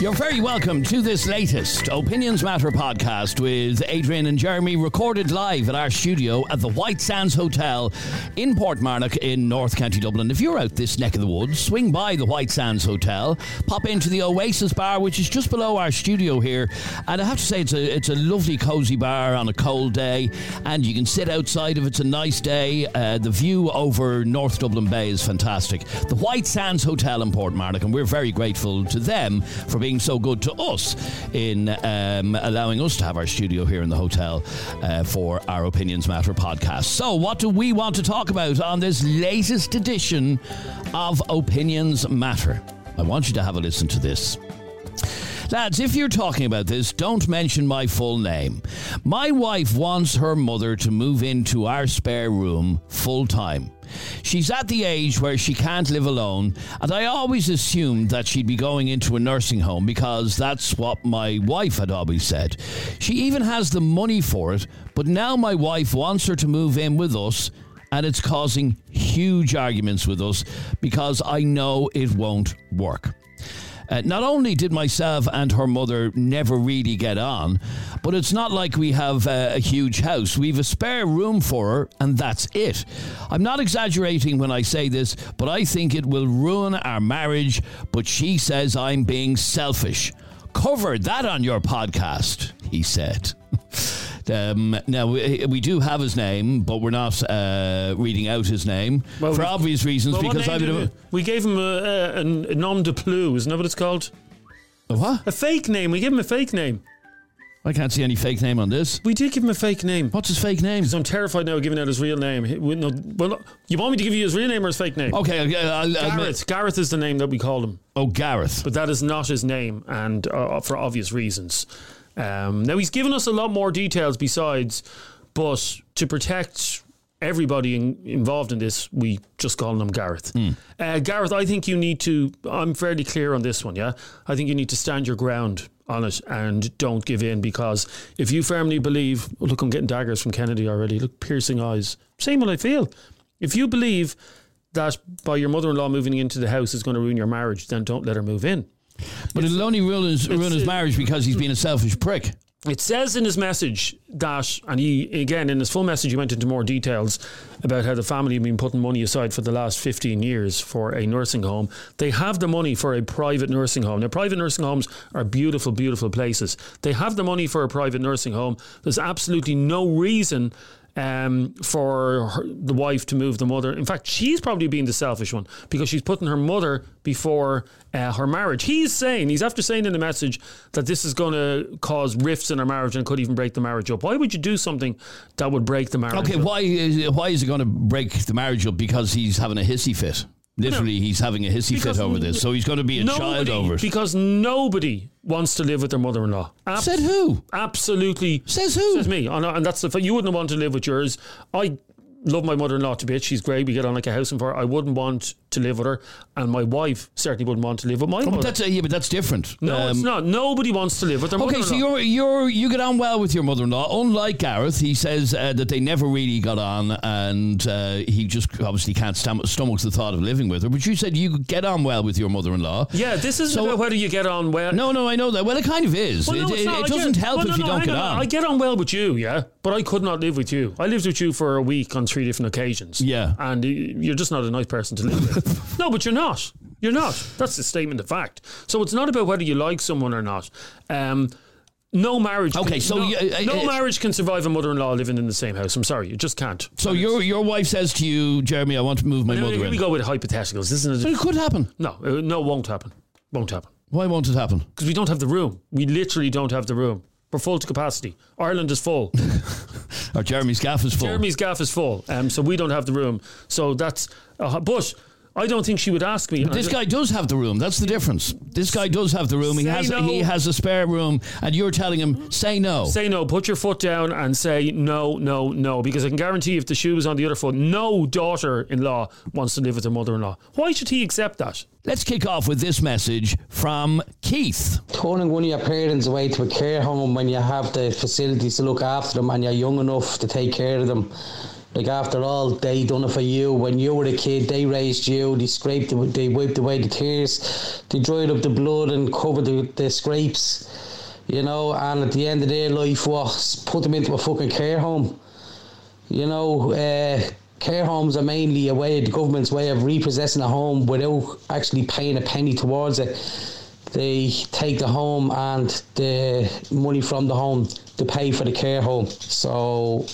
You're very welcome to this latest Opinions Matter podcast with Adrian and Jeremy, recorded live at our studio at the White Sands Hotel in Portmarnock in North County Dublin. If you're out this neck of the woods, swing by the White Sands Hotel, pop into the Oasis Bar, which is just below our studio here. And I have to say, it's a it's a lovely, cozy bar on a cold day, and you can sit outside if it's a nice day. Uh, the view over North Dublin Bay is fantastic. The White Sands Hotel in Portmarnock, and we're very grateful to them for being being so good to us in um, allowing us to have our studio here in the hotel uh, for our Opinions Matter podcast. So, what do we want to talk about on this latest edition of Opinions Matter? I want you to have a listen to this. Lads, if you're talking about this, don't mention my full name. My wife wants her mother to move into our spare room full time. She's at the age where she can't live alone, and I always assumed that she'd be going into a nursing home because that's what my wife had always said. She even has the money for it, but now my wife wants her to move in with us, and it's causing huge arguments with us because I know it won't work. Uh, not only did myself and her mother never really get on, but it's not like we have uh, a huge house. We've a spare room for her, and that's it. I'm not exaggerating when I say this, but I think it will ruin our marriage. But she says I'm being selfish. Cover that on your podcast, he said. Um, now we, we, do have his name, but we're not uh, reading out his name well, for obvious reasons. Well, because I would we gave him a, a, a nom de plume, isn't that what it's called? A what? A fake name. We gave him a fake name. I can't see any fake name on this. We did give him a fake name. What's his fake name? Because I'm terrified now of giving out his real name. Well, you want me to give you his real name or his fake name? Okay, I'll, I'll Gareth. Gareth is the name that we called him. Oh, Gareth. But that is not his name, and uh, for obvious reasons. Um, now he's given us a lot more details besides, but to protect everybody in, involved in this, we just call him Gareth. Mm. Uh, Gareth, I think you need to. I'm fairly clear on this one. Yeah, I think you need to stand your ground on it and don't give in because if you firmly believe, oh, look, I'm getting daggers from Kennedy already. Look, piercing eyes. Same what I feel. If you believe that by your mother-in-law moving into the house is going to ruin your marriage, then don't let her move in. But it'll only ruin his, ruin his uh, marriage because he's been a selfish prick. It says in his message that, and he again in his full message, he went into more details about how the family have been putting money aside for the last 15 years for a nursing home. They have the money for a private nursing home. Now, private nursing homes are beautiful, beautiful places. They have the money for a private nursing home. There's absolutely no reason um, for her, the wife to move the mother. In fact, she's probably being the selfish one because she's putting her mother before uh, her marriage. He's saying, he's after saying in the message that this is going to cause rifts in her marriage and could even break the marriage up. Why would you do something that would break the marriage okay, up? why is, why is it going to break the marriage up? Because he's having a hissy fit. Literally, no, he's having a hissy fit over this, so he's going to be a nobody, child over it. Because nobody wants to live with their mother-in-law. Ab- Said who? Absolutely. Says who? Says me. And that's the you wouldn't want to live with yours. I love my mother-in-law to bits. She's great. We get on like a house and fire. I wouldn't want to live with her, and my wife certainly wouldn't want to live with my oh, mother. That's a, yeah, but that's different. No, um, it's not. Nobody wants to live with their okay, so you're you're you get on well with your mother-in-law. Unlike Gareth, he says uh, that they never really got on, and uh, he just obviously can't stom- stomach the thought of living with her. But you said you get on well with your mother-in-law. Yeah, this is so, about whether you get on well. No, no, I know that. Well, it kind of is. Well, no, it, it, it doesn't get, help well, no, if you no, don't get on. I get on well with you, yeah, but I could not live with you. I lived with you for a week on three different occasions. Yeah, and you're just not a nice person to live with. No, but you're not. You're not. That's the statement of fact. So it's not about whether you like someone or not. Um, no marriage. Okay, can, so no, you, uh, no uh, marriage can survive a mother-in-law living in the same house. I'm sorry, you just can't. So your your wife says to you, Jeremy, I want to move my mother here in. We go with hypotheticals, isn't it? But it could happen. No, uh, no, won't happen. Won't happen. Why won't it happen? Because we don't have the room. We literally don't have the room. We're full to capacity. Ireland is full. or Jeremy's gaff is full. Jeremy's gaff is full. Um, so we don't have the room. So that's. Uh, but I don't think she would ask me. But This guy does have the room. That's the difference. This guy does have the room. He Say has no. he has a spare room, and you're telling him say no. Say no, put your foot down and say no, no, no. Because I can guarantee if the shoe was on the other foot, no daughter in law wants to live with her mother in law. Why should he accept that? Let's kick off with this message from Keith. turning one of your parents away to a care home when you have the facilities to look after them and you're young enough to take care of them. Like after all, they done it for you. When you were a kid, they raised you. They scraped, the, they wiped away the tears. They dried up the blood and covered the, the scrapes. You know, and at the end of their life, was put them into a fucking care home. You know, uh, care homes are mainly a way, the government's way of repossessing a home without actually paying a penny towards it. They take the home and the money from the home to pay for the care home. So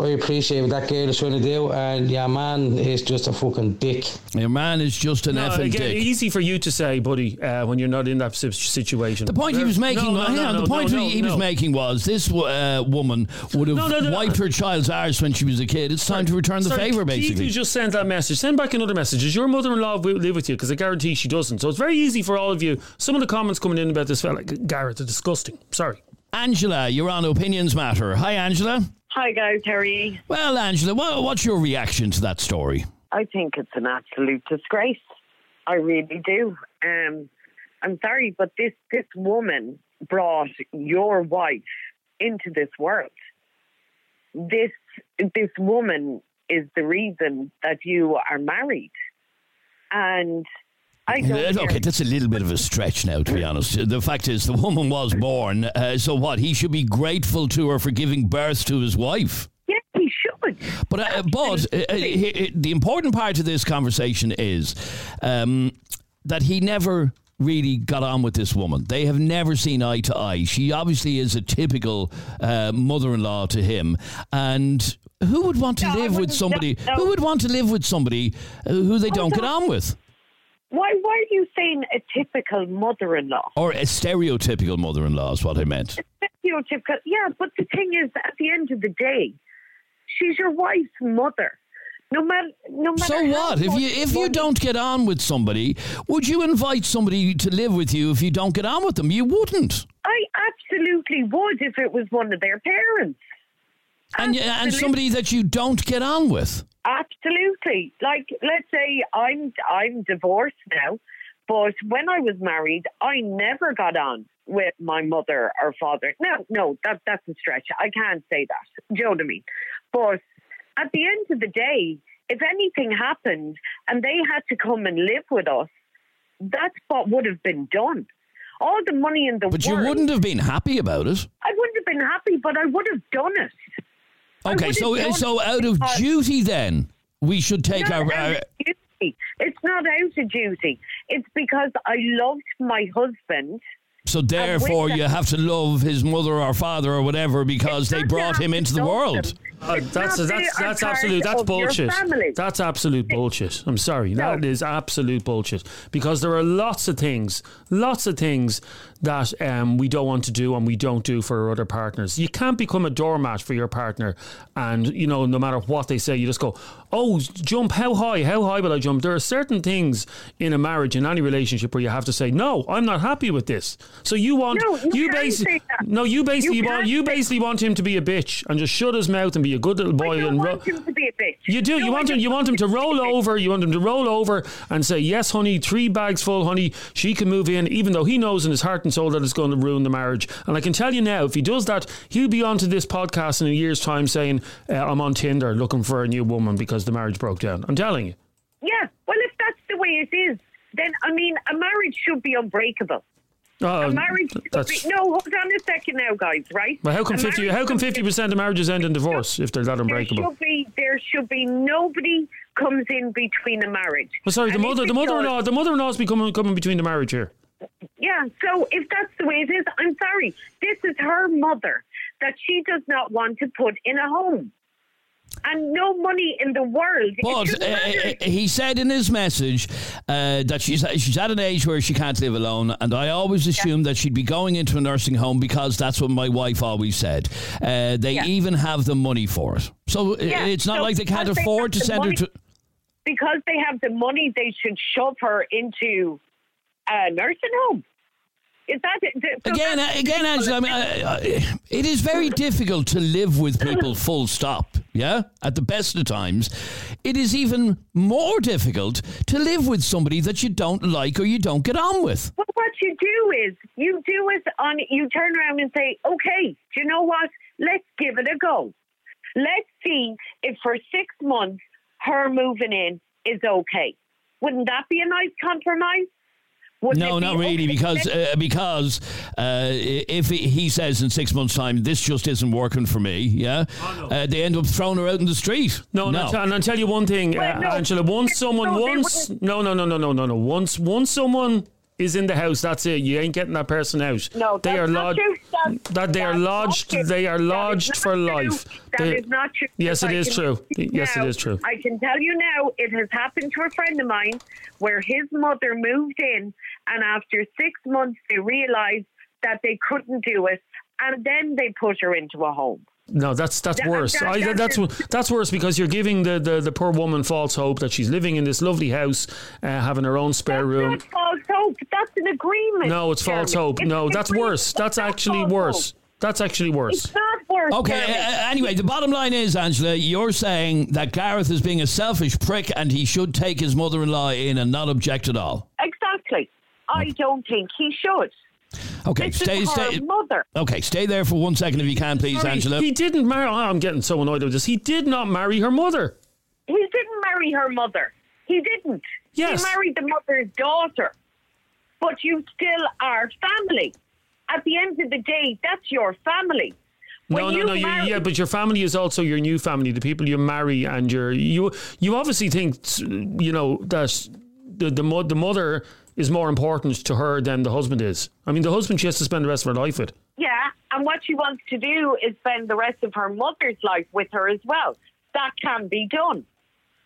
I appreciate what that girl is trying to do, and yeah, man is just a fucking dick. Your man is just an No, effing again, dick. easy for you to say, buddy, uh, when you're not in that situation. The point he was making, No, no, hang no, on, no, the point no, he, he was making was this uh, woman would have No, no, no, no. wiped her child's arse when she was a kid. It's time to return the Sorry, favour, Keith, basically. you just sent that message. Send back another message. Does your mother-in-law wi- live with you? Because I guarantee she doesn't. So it's very easy for all of you. Some of the comments coming in about this fella, Gareth, are disgusting. Sorry. Angela, you're on Opinions Matter. Hi, Angela. Hi guys, how are you? Well, Angela, what, what's your reaction to that story? I think it's an absolute disgrace. I really do. Um, I'm sorry, but this this woman brought your wife into this world. This this woman is the reason that you are married, and I don't. Okay, that's a little bit of a stretch now, to be honest. The fact is, the woman was born, uh, so what? He should be grateful to her for giving birth to his wife. Yes, he should. But uh, but uh, uh, he- he- the important part of this conversation is um, that he never really got on with this woman. They have never seen eye to eye. She obviously is a typical uh, mother-in-law to him, and who would want to No, live with somebody? no, no. Who would want to live with somebody uh, who they don't get on with, Why why are you saying a typical mother-in-law? or a stereotypical mother-in-law is what I meant. stereotypical. Yeah, but the thing is, at the end of the day, she's your wife's mother. No matter, no matter. So what if you if you don't get on with somebody? Would you invite somebody to live with you if you don't get on with them? You wouldn't. I absolutely would if it was one of their parents. and y- and somebody that you don't get on with. Absolutely. Like, let's say I'm I'm divorced now, but when I was married, I never got on with my mother or father. No, no, that that's a stretch. I can't say that. Do you know what I mean? But at the end of the day, if anything happened and they had to come and live with us, that's what would have been done. All the money in the But you wouldn't have been happy about it. I wouldn't have been happy, but I would have done it. Okay, so uh, done so out of duty then we should take our, out our of duty. It's not out of duty. It's because I loved my husband. So therefore you have to love his mother or father or whatever because It's they brought him into the world. Uh, that's that's that's absolute. That's bullshit. That's absolute bullshit. I'm sorry. That is absolute bullshit. Because there are lots of things, lots of things that um, we don't want to do and we don't do for our other partners. You can't become a doormat for your partner, and you know, no matter what they say, you just go, "Oh, jump! How high? How high will I jump?" There are certain things in a marriage, in any relationship, where you have to say, "No, I'm not happy with this." So you want No, you you basically no, you basically You want you basically want him to be a bitch and just shut his mouth and be a good little boy I don't and ro- want him to be a bitch. you do. No, you want him. You want him to roll over. You want him to roll over and say, "Yes, honey, three bags full, honey. She can move in," even though he knows in his heart and soul that it's going to ruin the marriage. And I can tell you now, if he does that, he'll be onto this podcast in a year's time saying, uh, "I'm on Tinder looking for a new woman because the marriage broke down." I'm telling you. Yeah. Well, if that's the way it is, then I mean, a marriage should be unbreakable. Oh, marriage that's-. No, hold on a second now, guys. Right? Well, how come fifty? How come fifty percent of marriages end in divorce if they're that unbreakable? There should be. There should be nobody comes in between a marriage. Well, sorry, the And mother, the mother-in-law, does- the mother-in-law's becoming coming between the marriage here. Yeah, so if that's the way it is, I'm sorry. This is her mother that she does not want to put in a home. And no money in the world. But uh, uh, he said in his message uh, that she's she's at an age where she can't live alone, and I always assumed that she'd be going into a nursing home because that's what my wife always said. Uh, they Yeah. even have the money for it, so uh, Yeah, it's not so like they can't because they afford to send her to. because they have the money, they should shove her into a nursing home. Is that so again? Again, Angela. I mean, I, I, it is very difficult to live with people. Full stop. Yeah, at the best of times, it is even more difficult to live with somebody that you don't like or you don't get on with. But what you do is you do it on you turn around and say, okay, do you know what? Let's give it a go. Let's see if for six months her moving in is okay. Wouldn't that be a nice compromise? Wouldn't No, not really, okay? because uh, because uh, if he- he says in six months' time this just isn't working for me, yeah, uh, they end up throwing her out in the street. No, and, I'll, t- and I'll tell you one thing, Well, uh, no. Angela. Once someone, No, once no, no, no, no, no, no, no. Once, once someone is in the house, that's it. You ain't getting that person out. No, they are lodged. That they are lodged. They are lodged for true. life. That They- is not true. Yes, it I is true. Yes, it now, is true. I can tell you now, it has happened to a friend of mine where his mother moved in, and after six months, they realised that they couldn't do it, and then they put her into a home. No, that's that's That- worse. that- I, that that's that's worse because you're giving the, the, the poor woman false hope that she's living in this lovely house, uh, having her own spare That's room. not false hope. That's an agreement. No, it's false hope. It's No, that's agreement. worse. That's not actually worse. hope. That's actually worse. It's not worse. Okay. Jeremy. Uh, anyway, the bottom line is, Angela, you're saying that Gareth is being a selfish prick, and he should take his mother-in-law in and not object at all. Exactly. I don't think he should. Okay, This stay, is her stay. mother. Okay, stay there for one second if you can, please, Sorry, Angela. He didn't marry. oh, I'm getting so annoyed with this. He did not marry her mother. He didn't marry her mother. He didn't. Yes. He married the mother's daughter. But you still are family. At the end of the day, that's your family. When no, no, you no. You, yeah, but your family is also your new family. The people you marry, and your you you obviously think you know that the the, the mother is more important to her than the husband is. I mean, the husband she has to spend the rest of her life with. Yeah, and what she wants to do is spend the rest of her mother's life with her as well. That can be done.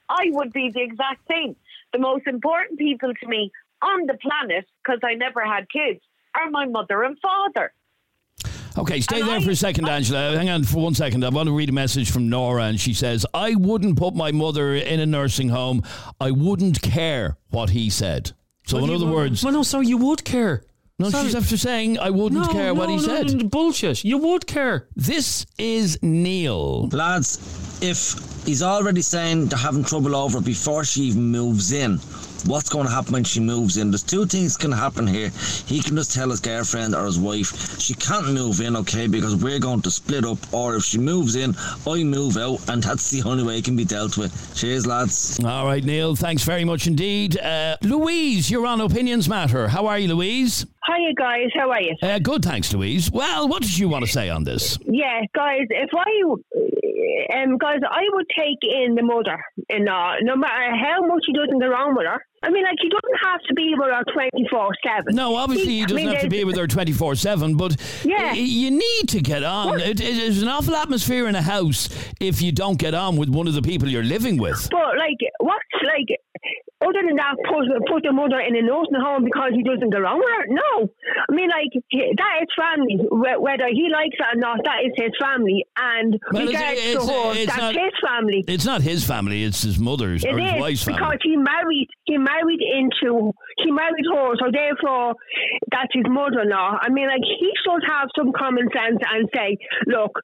I would be the exact same. The most important people to me on the planet, because I never had kids, are my mother and father. Okay, stay And there I- for a second, Angela. Hang on for one second. I want to read a message from Nora, and she says, I wouldn't put my mother in a nursing home. I wouldn't care what he said. So, in Well, other you- words, well, no, sorry, you would care. no, Sorry. she's after saying, I wouldn't no, care what he no, said. no, bullshit. You would care. This is Neil. Lads, if he's already saying they're having trouble over before she even moves in, what's going to happen when she moves in? There's two things can happen here. He can just tell his girlfriend or his wife she can't move in, okay, because we're going to split up. Or if she moves in, I move out, and that's the only way it can be dealt with. Cheers, lads. All right, Neil, thanks very much indeed. Uh, Louise, you're on Opinions Matter. How are you, Louise? Hiya, guys. How are you? Uh, good, thanks, Louise. Well, what did you want to say on this? Yeah, guys. If I, um, guys, I would take in the mother in law, no matter how much he doesn't get wrong with her. I mean, like, he doesn't have to be with her twenty four seven. No, obviously he doesn't have to be with her 24 7, but Yeah. you need to get on. It, it is an awful atmosphere in a house if you don't get on with one of the people you're living with. But like, what's like? Other than that, put put the mother in a nursing home because he doesn't get wrong with her. No, I mean, like that is family. Whether he likes it or not, that is his family. And Well, regards it's- to her, it's that's not- his family. It's not his family, it's his mother's It or his is wife's because he married he married into he married her, so therefore that's his mother-in-law. I mean, like he should have some common sense and say, look,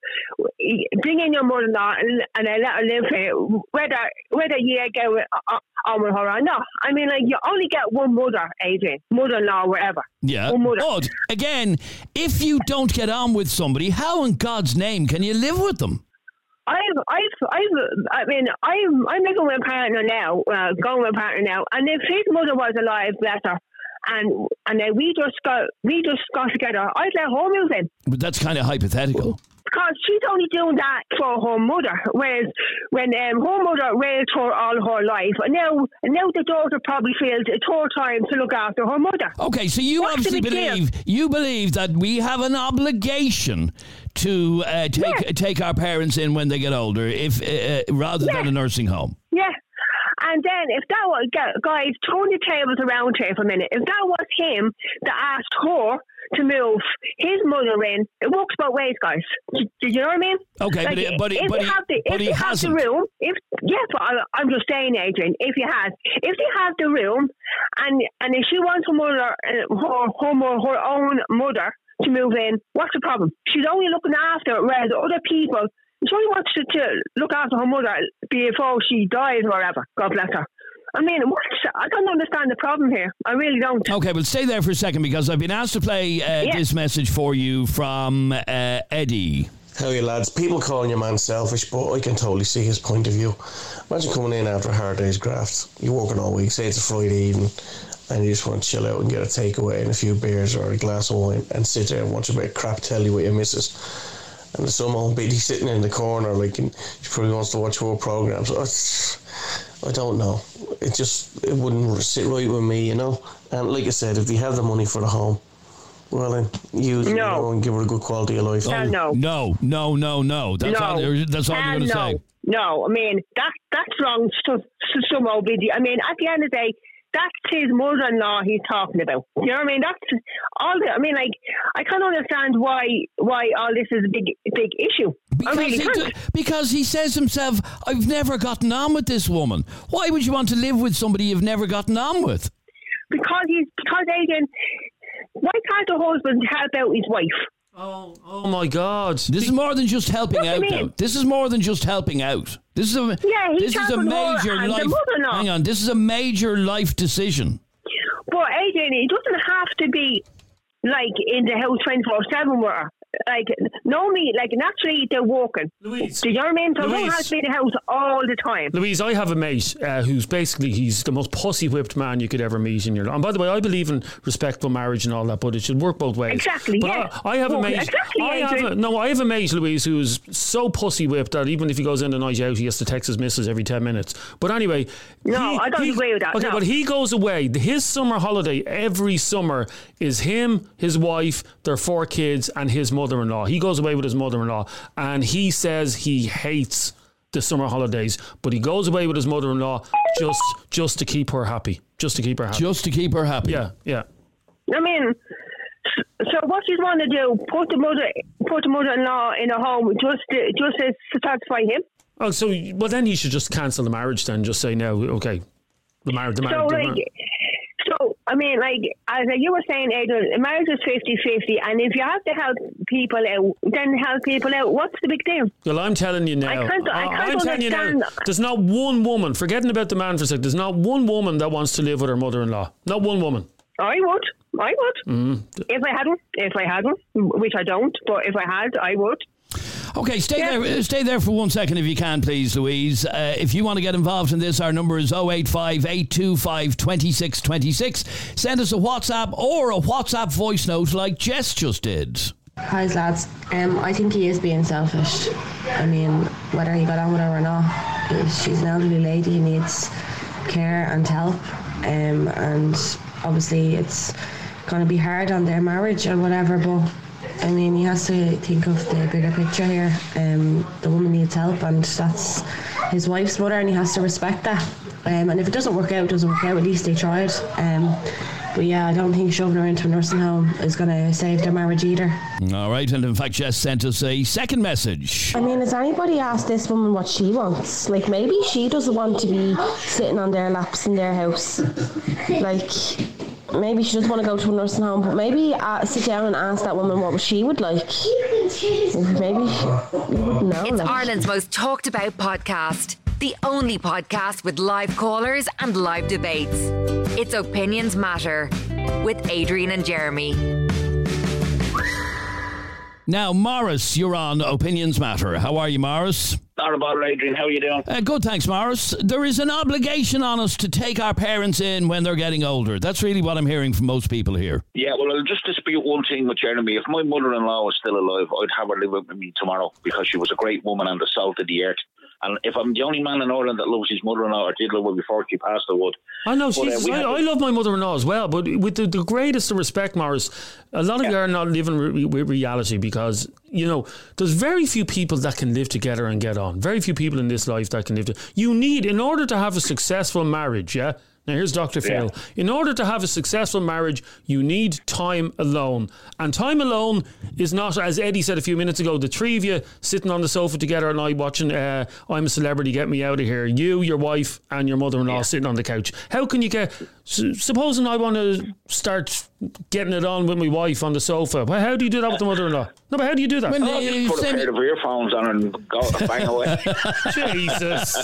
bring in your mother-in-law and, and I let her live here, whether whether you get with, uh, on with her or not. I mean, like you only get one mother, Adrian, mother-in-law, whatever. Yeah. One mother. But again, if you don't get on with somebody, how in God's name can you live with them? I've, I've, I've, I mean, I'm, I'm living with a partner now, uh, going with a partner now, and if his mother was alive, bless her, and and then we just got, we just got together, I'd let her move in But that's kind of hypothetical. because she's only doing that for her mother, whereas when um, her mother raised her all her life, and now, now the daughter probably feels it's her time to look after her mother. Okay, so you What's obviously big deal? believe you believe that we have an obligation to uh, take Yeah. take our parents in when they get older, if uh, uh, rather than a nursing home. Yeah. And then if that was, gu- guys, turn the tables around here for a minute. If that was him that asked her to move his mother in. It works both ways, guys. Do, do you know what I mean? Okay, but he- but if but you he- have the, but if he have the room, if yeah, but I, I'm just saying, Adrian, if you have, if you have the room, and and if she wants her mother, uh, her, her, her own mother to move in, what's the problem? She's only looking after, whereas other people. She only wants to, to look after her mother before she dies or whatever. God bless her. I mean, what's, I don't understand the problem here. I really don't. Okay, well, stay there for a second because I've been asked to play uh, Yeah. this message for you from uh, Eddie. How you lads? People calling your man selfish, but I can totally see his point of view. Imagine coming in after a hard day's graft. You're working all week, say it's a Friday evening, and you just want to chill out and get a takeaway and a few beers or a glass of wine and sit there and watch a bit of crap telly with your missus. And there's some old biddy sitting in the corner, like, and she probably wants to watch more programs. I don't know. It just it wouldn't sit right with me, you know. And like I said, if you have the money for the home, well then use it you No. know, and give her a good quality of life. Hell oh, no. No, no, no, no. That's no. all, that's all you're Hell going to no. say. No, I mean that that's wrong. So, so some old biddy. I mean, at the end of the day, that's his mother-in-law he's talking about. You know what I mean? That's all. The, I mean, like I can't understand why why all this is a big big issue. I Because, really he can't. do- because he says himself, I've never gotten on with this woman. Why would you want to live with somebody you've never gotten on with? because he's because Adrian. Why can't a husband help out his wife? Oh, oh my God! This is more than just helping What do out. mean? Though. This is more than just helping out. This is a Yeah, this is a major life. Hang on, this is a major life decision. But Adrian, it doesn't have to be like in the house twenty four seven with her. Like normally, like naturally they're walking. Louise. Do you know what I mean? So Louise. have to be in the house all the time. Louise, I have a mate uh, who's basically he's the most pussy whipped man you could ever meet in your life. And by the way, I believe in respectful marriage and all that, but it should work both ways. Exactly, But yeah. I, I have a mate. exactly, I have a, no, I have a mate, Louise, who's so pussy whipped that even if he goes in the night out, he has to text his missus every ten minutes. But anyway, No, he- I don't he- agree with that, Okay, no. but he goes away. His summer holiday every summer is him, his wife, their four kids, and his mother-in-law. He goes away with his mother-in-law, and he says he hates the summer holidays, but he goes away with his mother-in-law just just to keep her happy, just to keep her happy. Just to keep her happy. yeah, yeah. I mean, so what you want to do? Put the mother, put the mother-in-law in a home just to, just to satisfy him. Oh, so well then he should just cancel the marriage then. Just say no. Okay, the marriage, the So marriage. like, so I mean, like as you were saying, Adrian, marriage is 50-50, and if you have to help people out, then help people out. What's the big deal? Well, I'm telling you now. I can't- I can't am telling you now. There's not one woman. Forgetting about the man for a sec. There's not one woman that wants to live with her mother-in-law. Not one woman. I would, I would, Mm-hmm. if I hadn't, if I hadn't, which I don't, but if I had, I would. Okay, stay Yeah. there. Stay there for one second if you can, please, Louise. Uh, if you want to get involved in this, our number is 085 825 2626. Send us a WhatsApp or a WhatsApp voice note like Jess just did. Hi lads. Um, I think he is being selfish. I mean, whether he got on with her or not, uh, she's an elderly lady who needs care and help. Um, and obviously it's going to be hard on their marriage or whatever. But I mean, he has to think of the bigger picture here. Um, the woman needs help, and that's his wife's mother, and he has to respect that. Um, and if it doesn't work out, it doesn't work out. At least they tried. Um, but yeah, I don't think shoving her into a nursing home is going to save their marriage either. All right, and in fact, Jess sent us a second message. I mean, has anybody asked this woman what she wants? Like, maybe she doesn't want to be sitting on their laps in their house. Like, maybe she doesn't want to go to a nursing home, but maybe uh, sit down and ask that woman what she would like. Maybe you wouldn't know. It's like. Ireland's most talked about podcast. The only podcast with live callers and live debates. It's Opinions Matter with Adrian and Jeremy. Now, Morris, you're on Opinions Matter. How are you, Morris? Not about it, Adrian. How are you doing? Uh, good, thanks, Morris. There is an obligation on us to take our parents in when they're getting older. That's really what I'm hearing from most people here. Yeah, well, I'll just dispute one thing with Jeremy. If my mother-in-law was still alive, I'd have her live with me tomorrow because she was a great woman and the salt of the earth. And if I'm the only man in Ireland that loves his mother-in-law or did love her before she passed, I would. I know, But, uh, Jesus, I, I love my mother-in-law as well, but with the, the greatest of respect, Morris, a lot of you are not living re- with reality because you know there's very few people that can live together and get on. Very few people in this life that can live. To, you need in order to have a successful marriage, yeah. Now, here's Dr. Phil. In order to have a successful marriage, you need time alone. And time alone is not, as Eddie said a few minutes ago, the three of you sitting on the sofa together and night watching uh, I'm a Celebrity, Get Me Out of Here. You, your wife, and your mother in law sitting on the couch. How can you get, s- supposing I want to start getting it on with my wife on the sofa, well, how do you do that with the mother in law? No, but how do you do that? Oh, just put a pair of earphones on and go bang away. Jesus.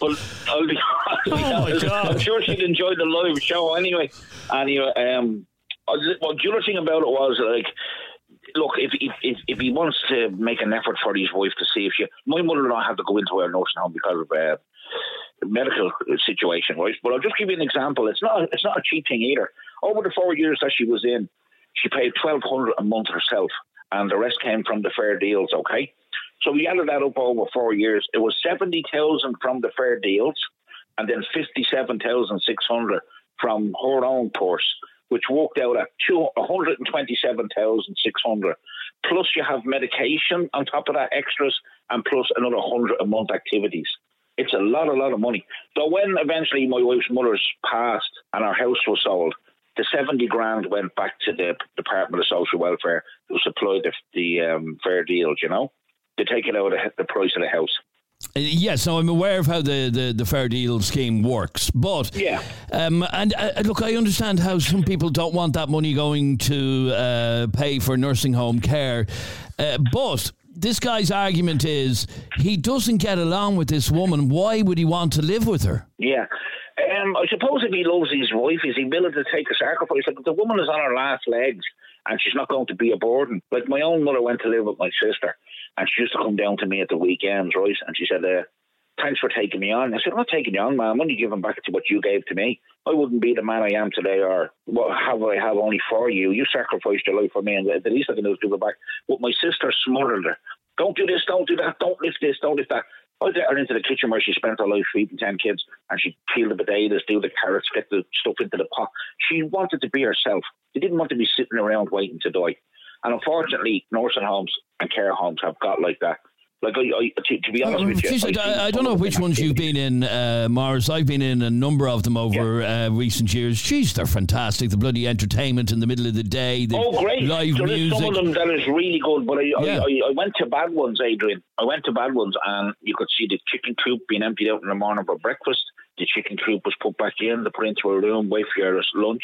but I'll be, I'll be Oh, my honest, God. I'm sure she'd enjoy the live show anyway. Anyway, um, well, the other thing about it was like. Look, if, if if if he wants to make an effort for his wife to see if she, my mother-in-law had to go into her nursing home because of uh, medical situation, right? But I'll just give you an example. It's not it's not a cheap thing either. Over the four years that she was in, she paid twelve hundred a month herself, and the rest came from the fair deals. Okay, so we added that up over four years. It was seventy thousand from the fair deals, and then fifty-seven thousand six hundred from her own purse, which worked out at two hundred and twenty-seven thousand six hundred. Plus, you have medication on top of that extras, and plus another hundred a month activities. It's a lot, a lot of money. So when eventually my wife's mother's passed and our house was sold, the 70 grand went back to the Department of Social Welfare who supplied the, the um, fair deal, you know, to take it out of the price of the house. Uh, Yes, no, I'm aware of how the, the, the fair deal scheme works, but Yeah. um, and uh, look, I understand how some people don't want that money going to uh, pay for nursing home care, uh, but this guy's argument is he doesn't get along with this woman. Why would he want to live with her? Yeah. Um, I suppose if he loves his wife, is he willing to take a sacrifice? Like, the woman is on her last legs and she's not going to be a burden. Like, my own mother went to live with my sister and she used to come down to me at the weekends, right? And she said, uh, Thanks for taking me on. I said, I'm not taking you on, man. I'm only giving back to what you gave to me. I wouldn't be the man I am today or what have I have only for you. You sacrificed your life for me, and the least I can do is give it back. But my sister smothered her. Don't do this, don't do that, don't lift this, don't lift that. I let her into the kitchen where she spent her life feeding 10 kids and she'd peel the potatoes, do the carrots, get the stuff into the pot. She wanted to be herself. She didn't want to be sitting around waiting to die. And unfortunately, nursing homes and care homes have got like that. Like, I, I, to, to be honest with you, I I, I don't know which ones you've been in, uh, Morris. I've been in a number of them over uh, recent years. Jeez, they're fantastic. The bloody entertainment in the middle of the day. The Oh, great! Live there music. some of them that is really good, but I, Yeah. I, I, I went to bad ones, Adrian. I went to bad ones, and you could see the chicken coop being emptied out in the morning for breakfast. The chicken coop was put back in, they put into a room, wait for your lunch,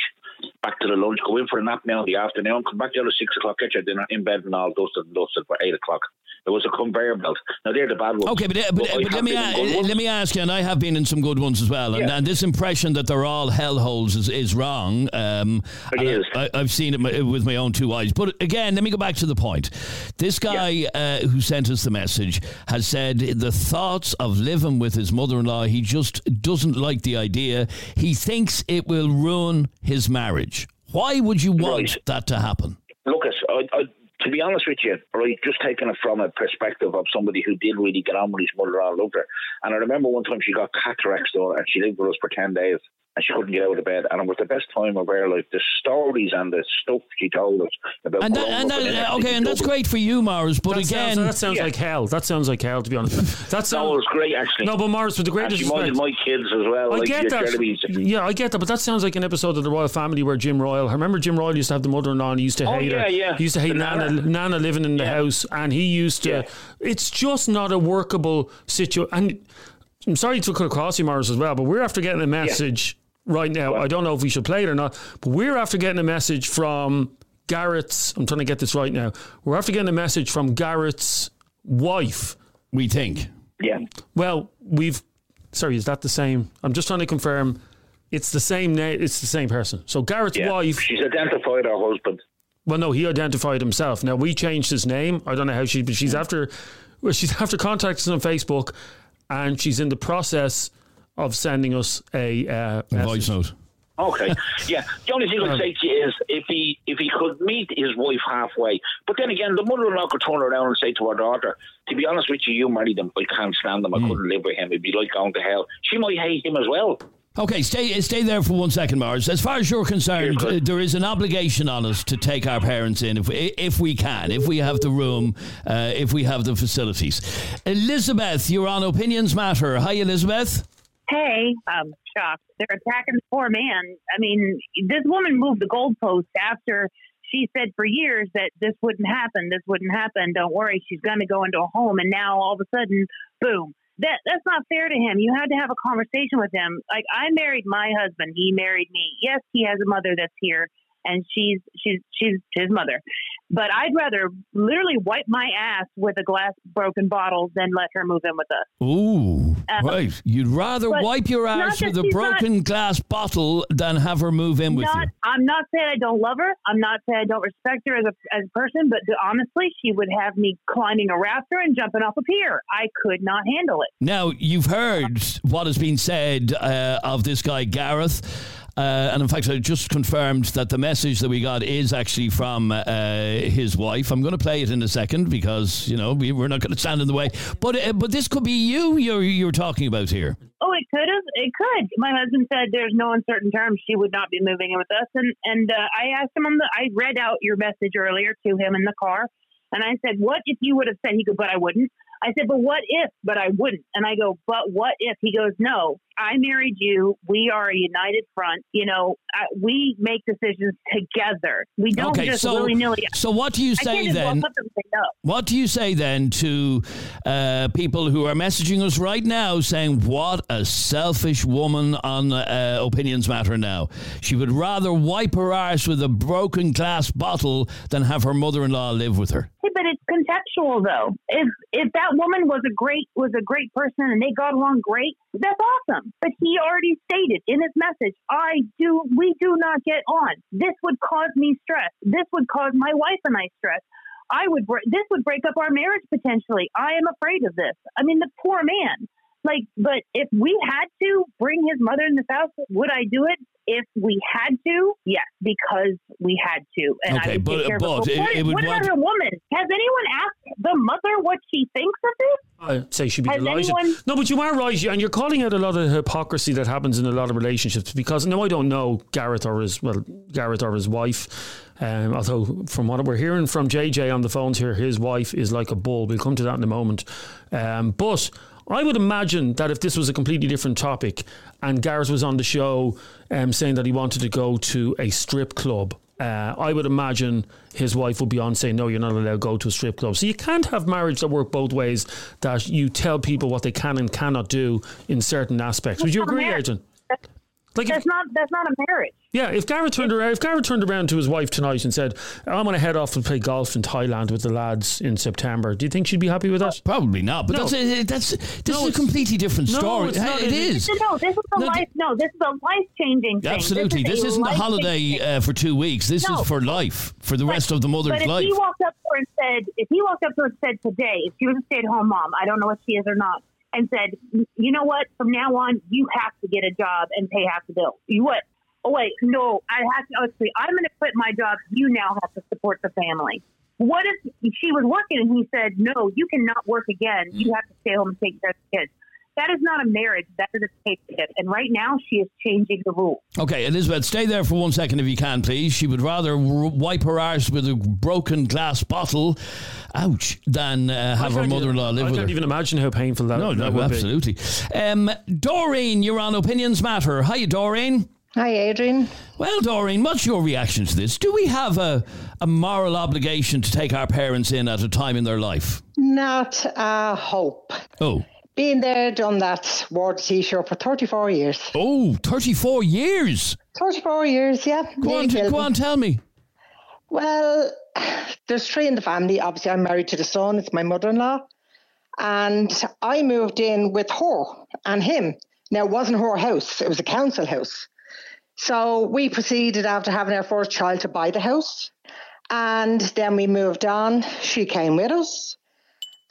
back to the lunch, go in for a nap now in the afternoon, come back down at six o'clock, get your dinner in bed and all dusted and dusted for eight o'clock. There was a conveyor belt. Now they're the bad ones. Okay, but, uh, but, but let me a- let me ask you, and I have been in some good ones as well. And, Yeah. and this impression that they're all hellholes is, is wrong. Um, It is. I, I've seen it with my own two eyes. But again, let me go back to the point. This guy uh, who sent us the message has said the thoughts of living with his mother-in-law. He just doesn't like the idea. He thinks it will ruin his marriage. Why would you want that to happen? Lucas, I, I, to be honest with you, right, just taking it from a perspective of somebody who did really get on with his mother all loved her. And I remember one time she got cataracts done and she lived with us for 10 days and she couldn't get out of bed. And it was the best time of her life. The stories and the stuff she told us about And that, and that, inner okay, and that's great for you, Morris. But that again, sounds, that sounds like hell. That sounds like hell, to be honest. That sounds, No, it was great, actually. No, but Morris, with the And greatest she minded respect. my kids as well. I like get that. Jeremy's- Yeah, I get that, but that sounds like an episode of the Royle Family where Jim Royle. I remember Jim Royle used to have the mother-in-law and he used to Oh, hate her. yeah, yeah. He used to hate Nana, Nana. Nana living in the house, and he used to. Yeah. It's just not a workable situation. And I'm sorry to cut across you, Morris, as well, but we're after getting a message right now. I don't know if we should play it or not, but we're after getting a message from Gareth's. I'm trying to get this right now. We're after getting a message from Gareth's wife. we think. Yeah. Well, we've. Sorry, is that the same? I'm just trying to confirm. It's the same name. It's the same person. So Gareth's Yeah. wife. She's identified her husband. Well, no, he identified himself. Now we changed his name. I don't know how she, but she's mm. after. Well, she's after contacting us on Facebook, and she's in the process of sending us a, uh, A voice note. Okay. Yeah. The only thing I'd say to you is if he if he could meet his wife halfway. But then again, the mother-in-law could turn around and say to her daughter, "To be honest with you, you married him. I can't stand him. I couldn't live with him. It'd be like going to hell." She might hate him as well. Okay, stay stay there for one second, Morris. As far as you're concerned, Sure, uh, there is an obligation on us to take our parents in if we, if we can, if we have the room, uh, if we have the facilities. Elizabeth, you're on Opinions Matter. Hi, Elizabeth. Hey, um, shocked. They're attacking the poor man. I mean, this woman moved the goalpost after she said for years that this wouldn't happen, this wouldn't happen. Don't worry, she's going to go into a home, and now all of a sudden, boom. That that's not fair to him. You had to have a conversation with him. Like I married my husband, he married me. Yes, he has a mother that's here, and she's she's she's his mother. But I'd rather literally wipe my ass with a glass broken bottle than let her move in with us. Ooh, Uh, right. You'd rather wipe your ass with a broken glass bottle than have her move in with not, you. I'm not saying I don't love her. I'm not saying I don't respect her as a as a person. But honestly, she would have me climbing a rafter and jumping off a pier. I could not handle it. Now, you've heard what has been said uh, of this guy, Gareth. Uh, and in fact, I just confirmed that the message that we got is actually from uh, his wife. I'm going to play it in a second because you know we, we're not going to stand in the way. But uh, but this could be you you're you're talking about here. Oh, it could have. It could. My husband said there's no uncertain terms. She would not be moving in with us. And and uh, I asked him on the. I read out your message earlier to him in the car, and I said, "What if you would have said?" He could, "But I wouldn't." I said, "But what if?" But I wouldn't. And I go, "But what if?" He goes, "No, I married you. We are a united front. You know, I, we make decisions together. We don't Okay, just so- willy nilly." so what do you say then? walk up say no. What do you say then to uh, people who are messaging us right now saying, What a selfish woman on uh, Opinions Matter now? She would rather wipe her arse with a broken glass bottle than have her mother in law live with her. Hey, but it's contextual though. If if that woman was a great was a great person and they got along great, that's awesome. But he already stated in his message, I do we do not get on. This would cause me stress. This would cause my wife and I stress. I would this would break up our marriage potentially. I am afraid of this. I mean, the poor man. Like, but if we had to bring his mother in the house, would I do it? If we had to, yes, because we had to. And Okay, I would but- take care of it. it- what, it would what about a woman? Has anyone asked the mother what she thinks of this? I'd say she'd be Has delighted. anyone- No, but you are right, and you're calling out a lot of hypocrisy that happens in a lot of relationships. Because no, I don't know Gareth or his well, Gareth or his wife. Um, although from what we're hearing from JJ on the phones here, his wife is like a bull. We'll come to that in a moment. Um, but I would imagine that if this was a completely different topic and Gareth was on the show um, saying that he wanted to go to a strip club. Uh, I would imagine his wife would be on saying, "No, you're not allowed to go to a strip club." So you can't have marriage that work both ways. That you tell people what they can and cannot do in certain aspects. Would you agree. Adrian? Like that's not that's not a marriage. Yeah, if Gareth turned around, if Gareth turned around to his wife tonight and said, "I'm going to head off and play golf in Thailand with the lads in September," do you think she'd be happy with that? Probably not. But No. that's a, that's this No, is a completely different no, story. it's not. it It- is. No, this is a No, life. No, this is a life changing thing. Absolutely. This, is isn't a life-changing holiday uh, for two weeks. This No. is for life, for the But- rest of the mother's But if life. he walked up to her and said, if he walked up to her and said today, if she was a stay at home mom, I don't know what she is or not, and said, you know what, from now on, you have to get a job and pay half the bill. You what? Oh wait, no, I have to. Actually, I'm going to quit my job. You now have to support the family. What if she was working and he said, no, you cannot work again. You have to stay home and take care of the kids. That is not a marriage. That is a tape tip. And right now, she is changing the rules. Okay, Elizabeth, stay there for one second if you can, please. She would rather r- wipe her arse with a broken glass bottle, ouch, than uh, have her mother in law even- live I with can't even imagine how painful that. No, that no, would be. absolutely. Um, Doreen, you're on Opinions Matter. Hi, Doreen. Hi, Adrian. Well, Doreen, what's your reaction to this? Do we have a, a moral obligation to take our parents in at a time in their life? Not a hope. Oh. Been there, done that, wore the t-shirt for 34 years. Oh, 34 years. 34 years, yeah. Go on, t- go on, tell me. Well, there's three in the family. Obviously, I'm married to the son. It's my mother-in-law. And I moved in with her and him. Now, it wasn't her house. It was a council house. So we proceeded after having our first child to buy the house. And then we moved on. She came with us.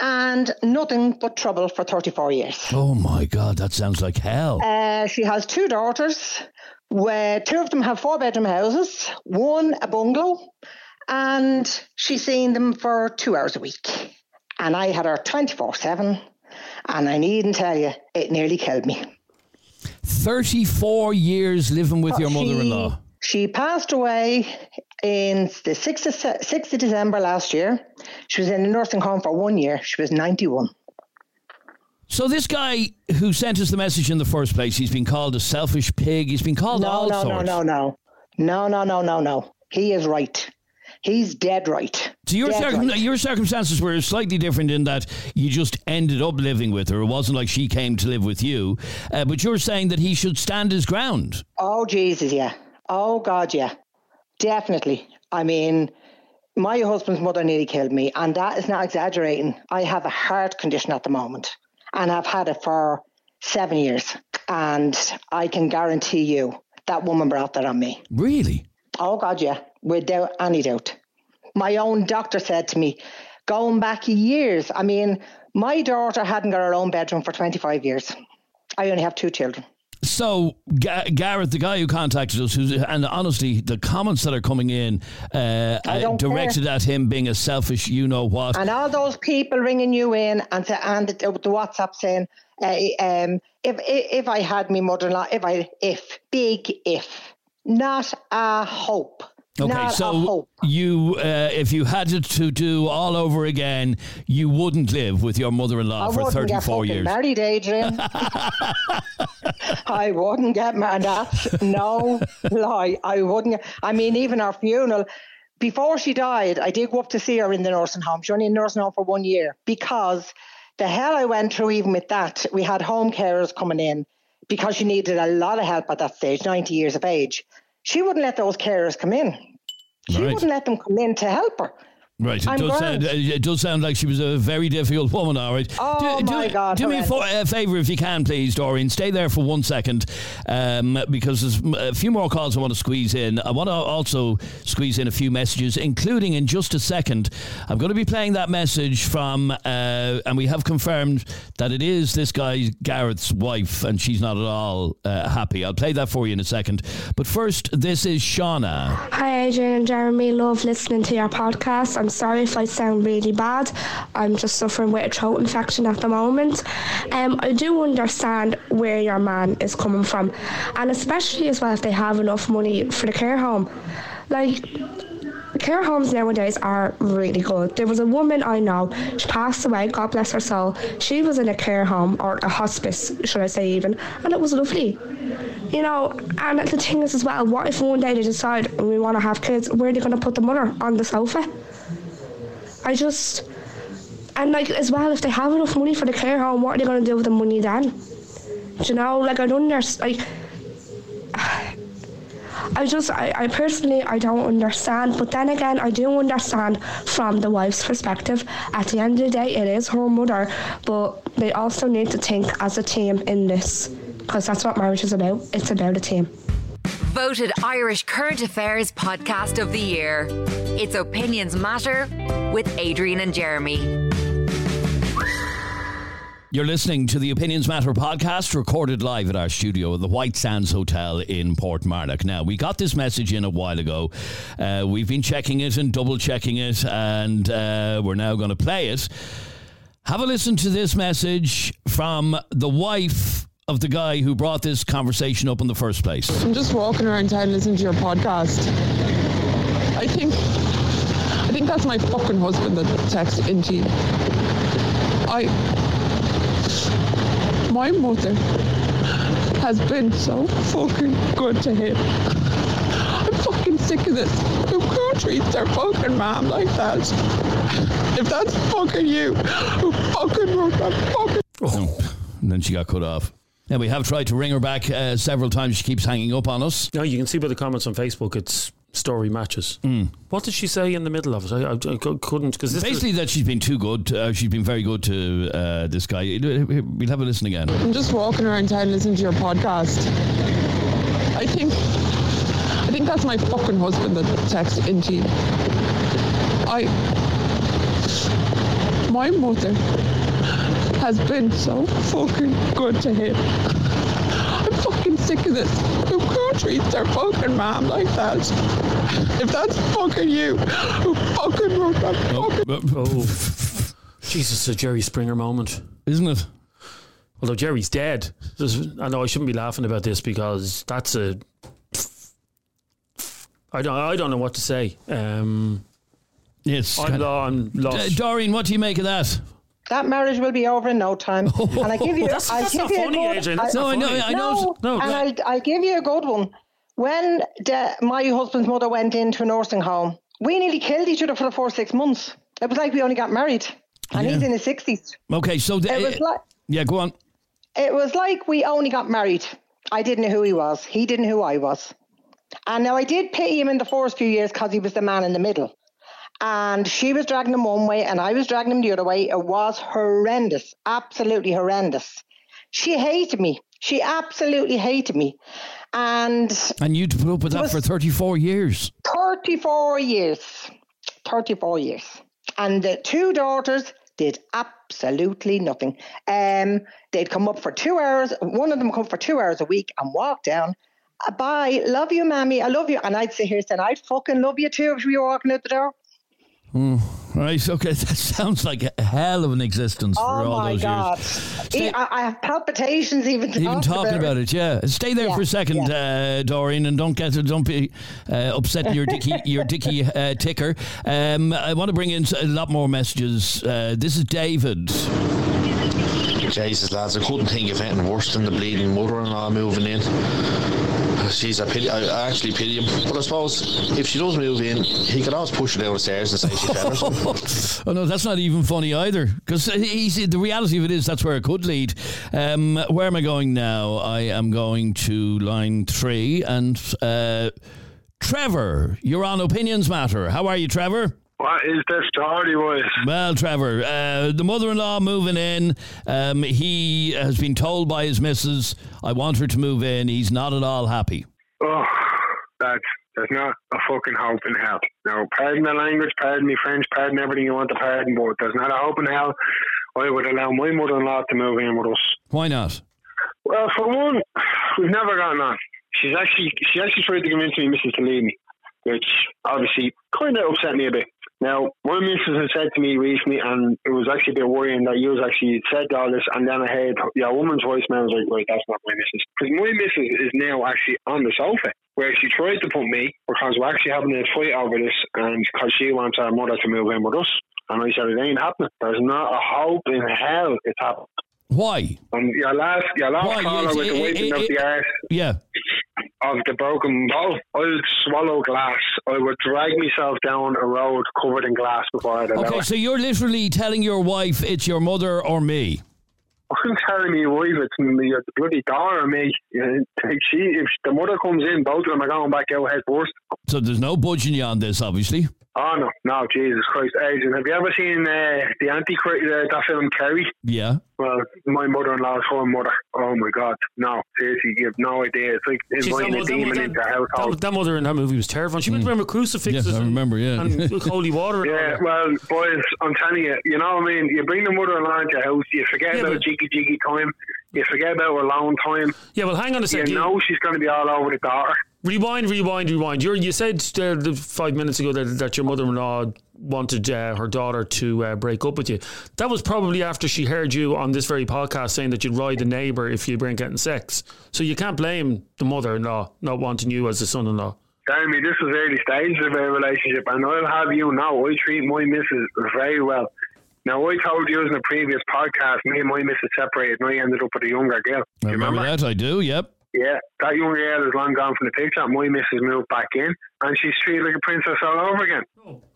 And nothing but trouble for 34 years. Oh my God, that sounds like hell. Uh, she has two daughters. Where two of them have four bedroom houses, one a bungalow, and she's seen them for two hours a week. And I had her 24 7, and I needn't tell you, it nearly killed me. 34 years living with your mother in law. She passed away in the 6th of, 6th of December last year. She was in a nursing home for one year. She was 91. So this guy who sent us the message in the first place, he's been called a selfish pig. He's been called no, all no, sorts. no, no, no, no, no, no, no, no. He is right. He's dead right. So your circum- right. your circumstances were slightly different in that you just ended up living with her. It wasn't like she came to live with you. Uh, but you're saying that he should stand his ground. Oh Jesus, yeah. Oh God, yeah. Definitely. I mean, my husband's mother nearly killed me, and that is not exaggerating. I have a heart condition at the moment, and I've had it for seven years. And I can guarantee you that woman brought that on me. Really? Oh God, yeah, without any doubt. My own doctor said to me, going back years. I mean, my daughter hadn't got her own bedroom for 25 years. I only have two children. So Ga- Gareth, the guy who contacted us, who's, and honestly, the comments that are coming in uh, uh, directed care. at him being a selfish, you know what. And all those people ringing you in and say, and the, the WhatsApp saying, uh, um, if, if if I had me mother-in-law, if I if big if, not a hope. Okay, not so you, uh, if you had it to do all over again, you wouldn't live with your mother-in-law I for wouldn't get 34 fucking years. married, Adrian. I wouldn't get married. That's no lie. I wouldn't. I mean, even our funeral. Before she died, I did go up to see her in the nursing home. She was only in nursing home for one year because the hell I went through, even with that, we had home carers coming in because she needed a lot of help at that stage, 90 years of age. She wouldn't let those carers come in. She Right. wouldn't let them come in to help her. Right, it I'm does, sound, it does sound like she was a very difficult woman, all right. Oh, do, my do, God, Do me a horrendous. fo- a favour if you can, please, Doreen. Stay there for one second um, because there's a few more calls I want to squeeze in. I want to also squeeze in a few messages, including in just a second. I'm going to be playing that message from, uh, and we have confirmed that it is this guy, Gareth's wife, and she's not at all uh, happy. I'll play that for you in a second. But first, this is Shauna. Hi, Adrian and Jeremy. Love listening to your podcast. I'm sorry if I sound really bad. I'm just suffering with a throat infection at the moment. Um, I do understand where your man is coming from, and especially as well if they have enough money for the care home. Like, care homes nowadays are really good. There was a woman I know, she passed away, God bless her soul. She was in a care home, or a hospice, should I say even, and it was lovely. You know, and the thing is as well, what if one day they decide we want to have kids, where are they going to put the mother? On the sofa? I just. And like as well, if they have enough money for the care home, what are they going to do with the money then? Do you know, like I don't understand. Like, I just, I, I personally, I don't understand. But then again, I do understand from the wife's perspective. At the end of the day, it is her mother, but they also need to think as a team in this, because that's what marriage is about. It's about a team. Voted Irish Current Affairs Podcast of the Year. It's Opinions Matter with Adrian and Jeremy. You're listening to the Opinions Matter podcast, recorded live at our studio at the White Sands Hotel in Portmarnock. Now, we got this message in a while ago. Uh, we've been checking it and double checking it, and uh, we're now going to play it. Have a listen to this message from the wife of the guy who brought this conversation up in the first place. I'm just walking around town listening to your podcast. I think I think that's my fucking husband that texted into you. I my mother has been so fucking good to him. I'm fucking sick of this. Who who treats their fucking mom like that? If that's fucking you, who fucking wrote that fucking Oh, and then she got cut off. Now, we have tried to ring her back uh, several times. She keeps hanging up on us. No, you can see by the comments on Facebook, it's story matches. Mm. What did she say in the middle of it? I, I, I couldn't because this Basically, that she's been too good. Uh, she's been very good to uh, this guy. We'll have a listen again. I'm just walking around town listening to your podcast. I think I think that's my fucking husband that texted into you. I my mother has been so fucking good to him. I'm fucking sick of this. Who, who treats their fucking mom like that? If that's fucking you, who fucking wrote that fucking Oh, Jesus, a Jerry Springer moment, isn't it? Although Jerry's dead, There's- I know I shouldn't be laughing about this because that's a. I don't. I don't know what to say. Um, yes, I'm, lo- I'm D- Doreen, what do you make of that? That marriage will be over in no time. And I give you, That's- I'll that's give not you funny, a good, Adrian. That's No, I know. I know. No, No, and. I'll, I'll give you a good one. When the, my husband's mother went into a nursing home, we nearly killed each other for the first six months. It was like we only got married, and Yeah. he's in his sixties. Okay, so the, It was like yeah, go on. it was like we only got married. I didn't know who he was. He didn't know who I was. And now I did pity him in the first few years because he was the man in the middle. And she was dragging him one way and I was dragging him the other way. It was horrendous, absolutely horrendous. She hated me. She absolutely hated me. And And you'd put up with that for 34 years. 34 years. 34 years. And the two daughters did absolutely nothing. Um, they'd come up for two hours. One of them come for two hours a week and walk down. "Uh, Bye, love you, mammy. I love you. And I'd sit here and saying, I'd fucking love you too if you were walking out the door. Hmm. Right, okay, that sounds like a hell of an existence for Oh all my those God. years. I, I have palpitations even talking, Even talking about it, yeah. Stay there Yeah, for a second, uh, Doreen, and don't get don't be uh, upsetting your dicky your dicky uh, ticker. Um, I want to bring in a lot more messages. Uh, this is David. Jesus, lads, I couldn't think of anything worse than the bleeding mother-in-law moving in. She's I pity. I, I actually pity him. But I suppose if she does move in, he could always push her down the stairs and say she fell or something. Oh no, that's not even funny either. Because the reality of it is that's where it could lead. Um, where am I going now? I am going to line three and uh, Trevor. You're on Opinions Matter. How are you, Trevor? What is the story, boys? Well, Trevor, uh, the mother-in-law moving in. Um, he has been told by his missus, "I want her to move in." He's not at all happy. Oh, that's there's not a fucking hope in hell. Now, pardon the language, pardon me French, pardon everything you want to pardon, but there's not a hope in hell. I would allow my mother-in-law to move in with us. Why not? Well, for one, we've never gotten on. She's actually she actually tried to convince me, Mrs. to leave me, which obviously kind of upset me a bit. Now, my missus has said to me recently, and it was actually a bit worrying that you actually said all this, and then I heard your woman's voicemail. I was like, right, that's not my missus. Because my missus is now actually on the sofa, where she tried to put me, because we're actually having a fight over this, and because she wants her mother to move in with us. And I said, it ain't happening. There's not a hope in hell it's happening. Why? And your last, your last Why? caller the it- wiping it- of the arse Yeah. Of the broken bowl. I would swallow glass. I would drag myself down a road covered in glass before I'd Okay, so you're literally telling your wife it's your mother or me. I'm telling me, wife, it's me, the bloody daughter of me. Like she, if the mother comes in, both of them are going back out head first. So there's no budging you on this, obviously. Oh no, no, Jesus Christ, Adrian, have you ever seen uh, the Antichrist, uh, that film Carrie? Yeah. Well, my mother-in-law's her mother. Oh my God, no, seriously, you have no idea. It's like Jeez, inviting that a mo- that demon into a that, household. that, that mother in that movie was terrifying. She went around with crucifixes Yes, I and, remember, yeah. and holy water. And Yeah, that. well, boys, I'm telling you, you know what I mean? You bring the mother-in-law into your house, you forget Yeah, about but- jiggy jiggy time, you forget about her long time. Yeah, well, hang on a You second. know she's going to be all over the daughter. Rewind, rewind, rewind. You're, you said uh, five minutes ago that, that your mother-in-law wanted uh, her daughter to uh, break up with you. That was probably after she heard you on this very podcast saying that you'd ride a neighbour if you weren't getting sex. So you can't blame the mother-in-law not wanting you as a son-in-law. Tell me, this was early stages of our relationship, and I'll have you know, I treat my missus very well. Now, I told you in a previous podcast, me and my missus separated, and I ended up with a younger girl. I remember that. I do. Yep. Yeah, that young girl is long gone from the picture. My missus moved back in, and she's treated like a princess all over again.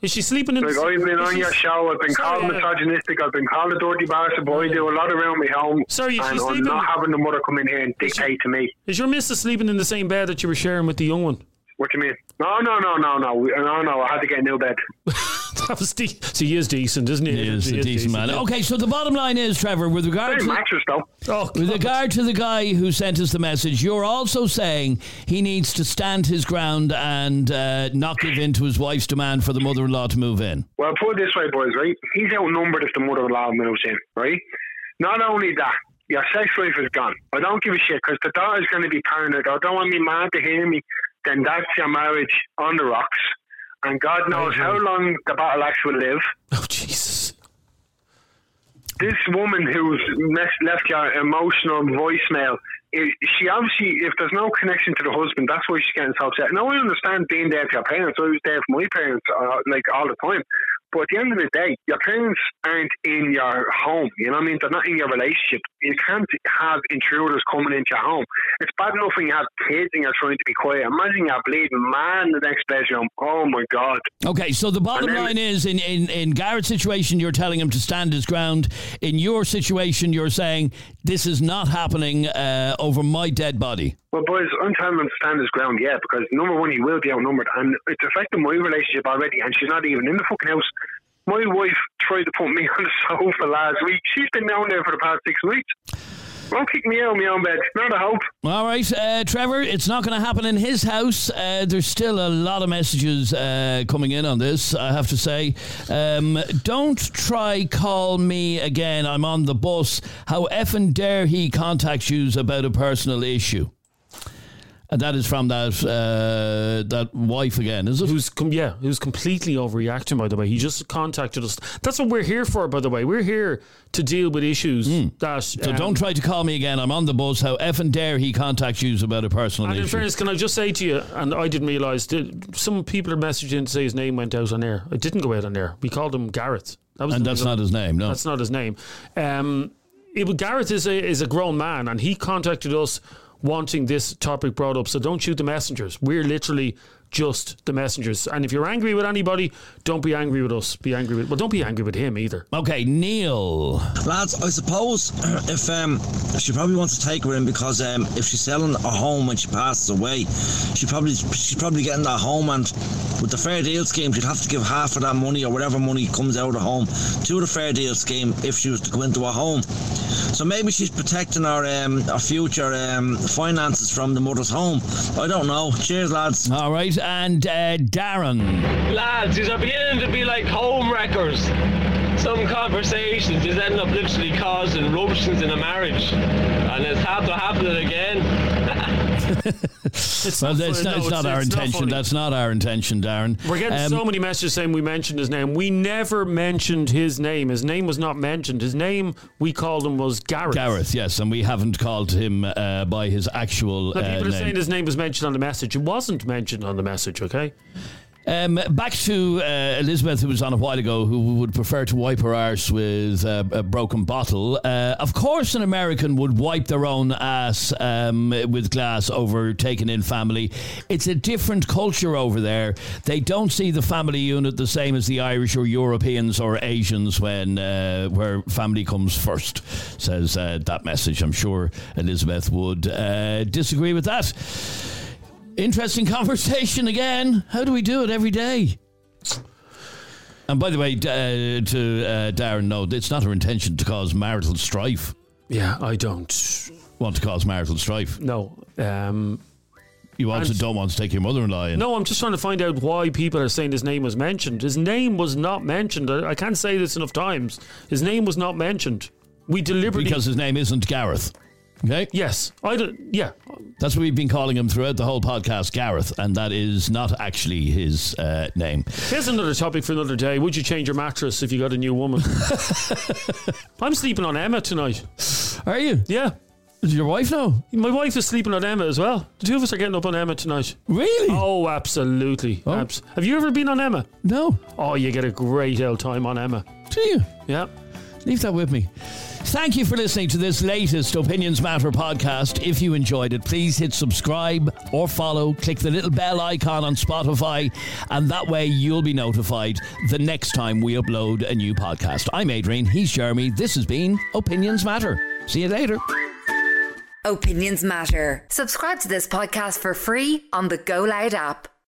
Is she sleeping in the Like the I've been on your show, I've been Sorry, called uh, misogynistic, I've been called a dirty bastard, but I do a lot around my home. Sorry, she and I'm sleeping- not having the mother come in here and dictate to me. Is your missus sleeping in the same bed that you were sharing with the young one? What do you mean? No, no, no, no, no, no, no. I had to get a new bed. that was de- so he is decent, isn't he? He is a decent man. yeah. Okay, so the bottom line is, Trevor, with regard Same to mattress though. Oh, with regard to the guy who sent us the message, you're also saying he needs to stand his ground and uh, not give in to his wife's demand for the mother-in-law to move in. Well, put it this way, boys, right? He's outnumbered if the mother-in-law moves in, right? Not only that, your sex life is gone. I don't give a shit because the daughter's going to be paranoid. I don't want my man to hear me. Then that's your marriage on the rocks. And God knows how long the battle axe will live. Oh, Jesus. This woman who's left, left your emotional voicemail, she obviously, if there's no connection to the husband, that's why she's getting so upset. Now, I understand being there for your parents. I was there for my parents, uh, like, all the time. But at the end of the day, your parents aren't in your home. You know what I mean? They're not in your relationship. You can't have intruders coming into your home. It's bad enough when you have kids and you're trying to be quiet. Imagine you're bleeding man in the next bedroom. Oh my God. Okay, so the bottom then- line is in, in, in Gareth's situation, you're telling him to stand his ground. In your situation, you're saying this is not happening uh, over my dead body. Well, boys, I'm telling him to stand his ground, yeah, because number one, he will be outnumbered, and it's affecting my relationship already, and she's not even in the fucking house. My wife tried to put me on the sofa last week. She's been down there for the past six weeks. Don't kick me out of my own bed. Not a hope. All right, uh, Trevor, it's not going to happen in his house. Uh, there's still a lot of messages uh, coming in on this, I have to say. Um, don't try call me again. I'm on the bus. How effing dare he contact you about a personal issue? And that is from that uh, that wife again, is it? Who's com- yeah, who's completely overreacting. By the way, he just contacted us. That's what we're here for. By the way, we're here to deal with issues that. Hmm. So um, don't try to call me again. I'm on the bus. How effing dare he contact you about a personal And in fairness, can I just say to you, and I didn't realise, that some people are messaging to say his name went out on air. It didn't go out on air. We called him Gareth. That And that's not his name, no. That's not his name. Um, it, Gareth is a, is a grown man, and he contacted us wanting this topic brought up. So don't shoot the messengers. We're literally just the messengers. And if you're angry with anybody, don't be angry with us. Be angry with well, don't be angry with him either. Okay, Neil. Lads, I suppose if um, she probably wants to take her in because um, if she's selling a home when she passes away, she probably she's probably getting that home, and with the fair deal scheme, she'd have to give half of that money or whatever money comes out of the home to the fair deal scheme if she was to go into a home. So maybe she's protecting our um, our future um, finances from the mother's home. I don't know. Cheers, lads. All right, and uh, Darren. Lads, these are beginning to be like home wreckers. Some conversations just end up literally causing ruptions in a marriage. And it's after happening again. Well, it's funny. not, No, it's not it's- our it's intention. funny. That's not our intention, Darren. We're getting Um, so many messages saying we mentioned his name. We never mentioned his name. His name was not mentioned. His name we called him was Gareth. Gareth, yes, and we haven't called him uh, by his actual Now, uh, people are saying his name was mentioned on the message. It wasn't mentioned on the message, okay? Um, back to uh, Elizabeth, who was on a while ago, who would prefer to wipe her arse with uh, a broken bottle. Uh, of course, an American would wipe their own ass um, with glass over taking in family. It's a different culture over there. They don't see the family unit the same as the Irish or Europeans or Asians when uh, where family comes first. Says uh, that message. I'm sure Elizabeth would uh, disagree with that. Interesting conversation again. How do we do it every day? And by the way, uh, to uh, Darren, no, it's not her intention to cause marital strife. Yeah, I don't want to cause marital strife. No. Um, you also and- don't want to take your mother-in-law in. No, I'm just trying to find out why people are saying his name was mentioned. His name was not mentioned. I, I can't say this enough times. His name was not mentioned. We deliberately because his name isn't Gareth. Okay. Yes, I don't. Yeah, That's what we've been calling him throughout the whole podcast, Gareth, and that is not actually his uh, name. Here's another topic for another day. Would you change your mattress if you got a new woman? I'm sleeping on Emma tonight. Are you? Yeah. Does your wife know? My wife is sleeping on Emma as well. The two of us are getting up on Emma tonight. Really? Oh, absolutely. Abs- Have you ever been on Emma? No. Oh, you get a great old time on Emma. Do you? Yeah. Leave that with me. Thank you for listening to this latest Opinions Matter podcast. If you enjoyed it, please hit subscribe or follow. Click the little bell icon on Spotify, and that way you'll be notified the next time we upload a new podcast. I'm Adrian, he's Jeremy. This has been Opinions Matter. See you later. Opinions matter. Subscribe to this podcast for free on the Go Loud app.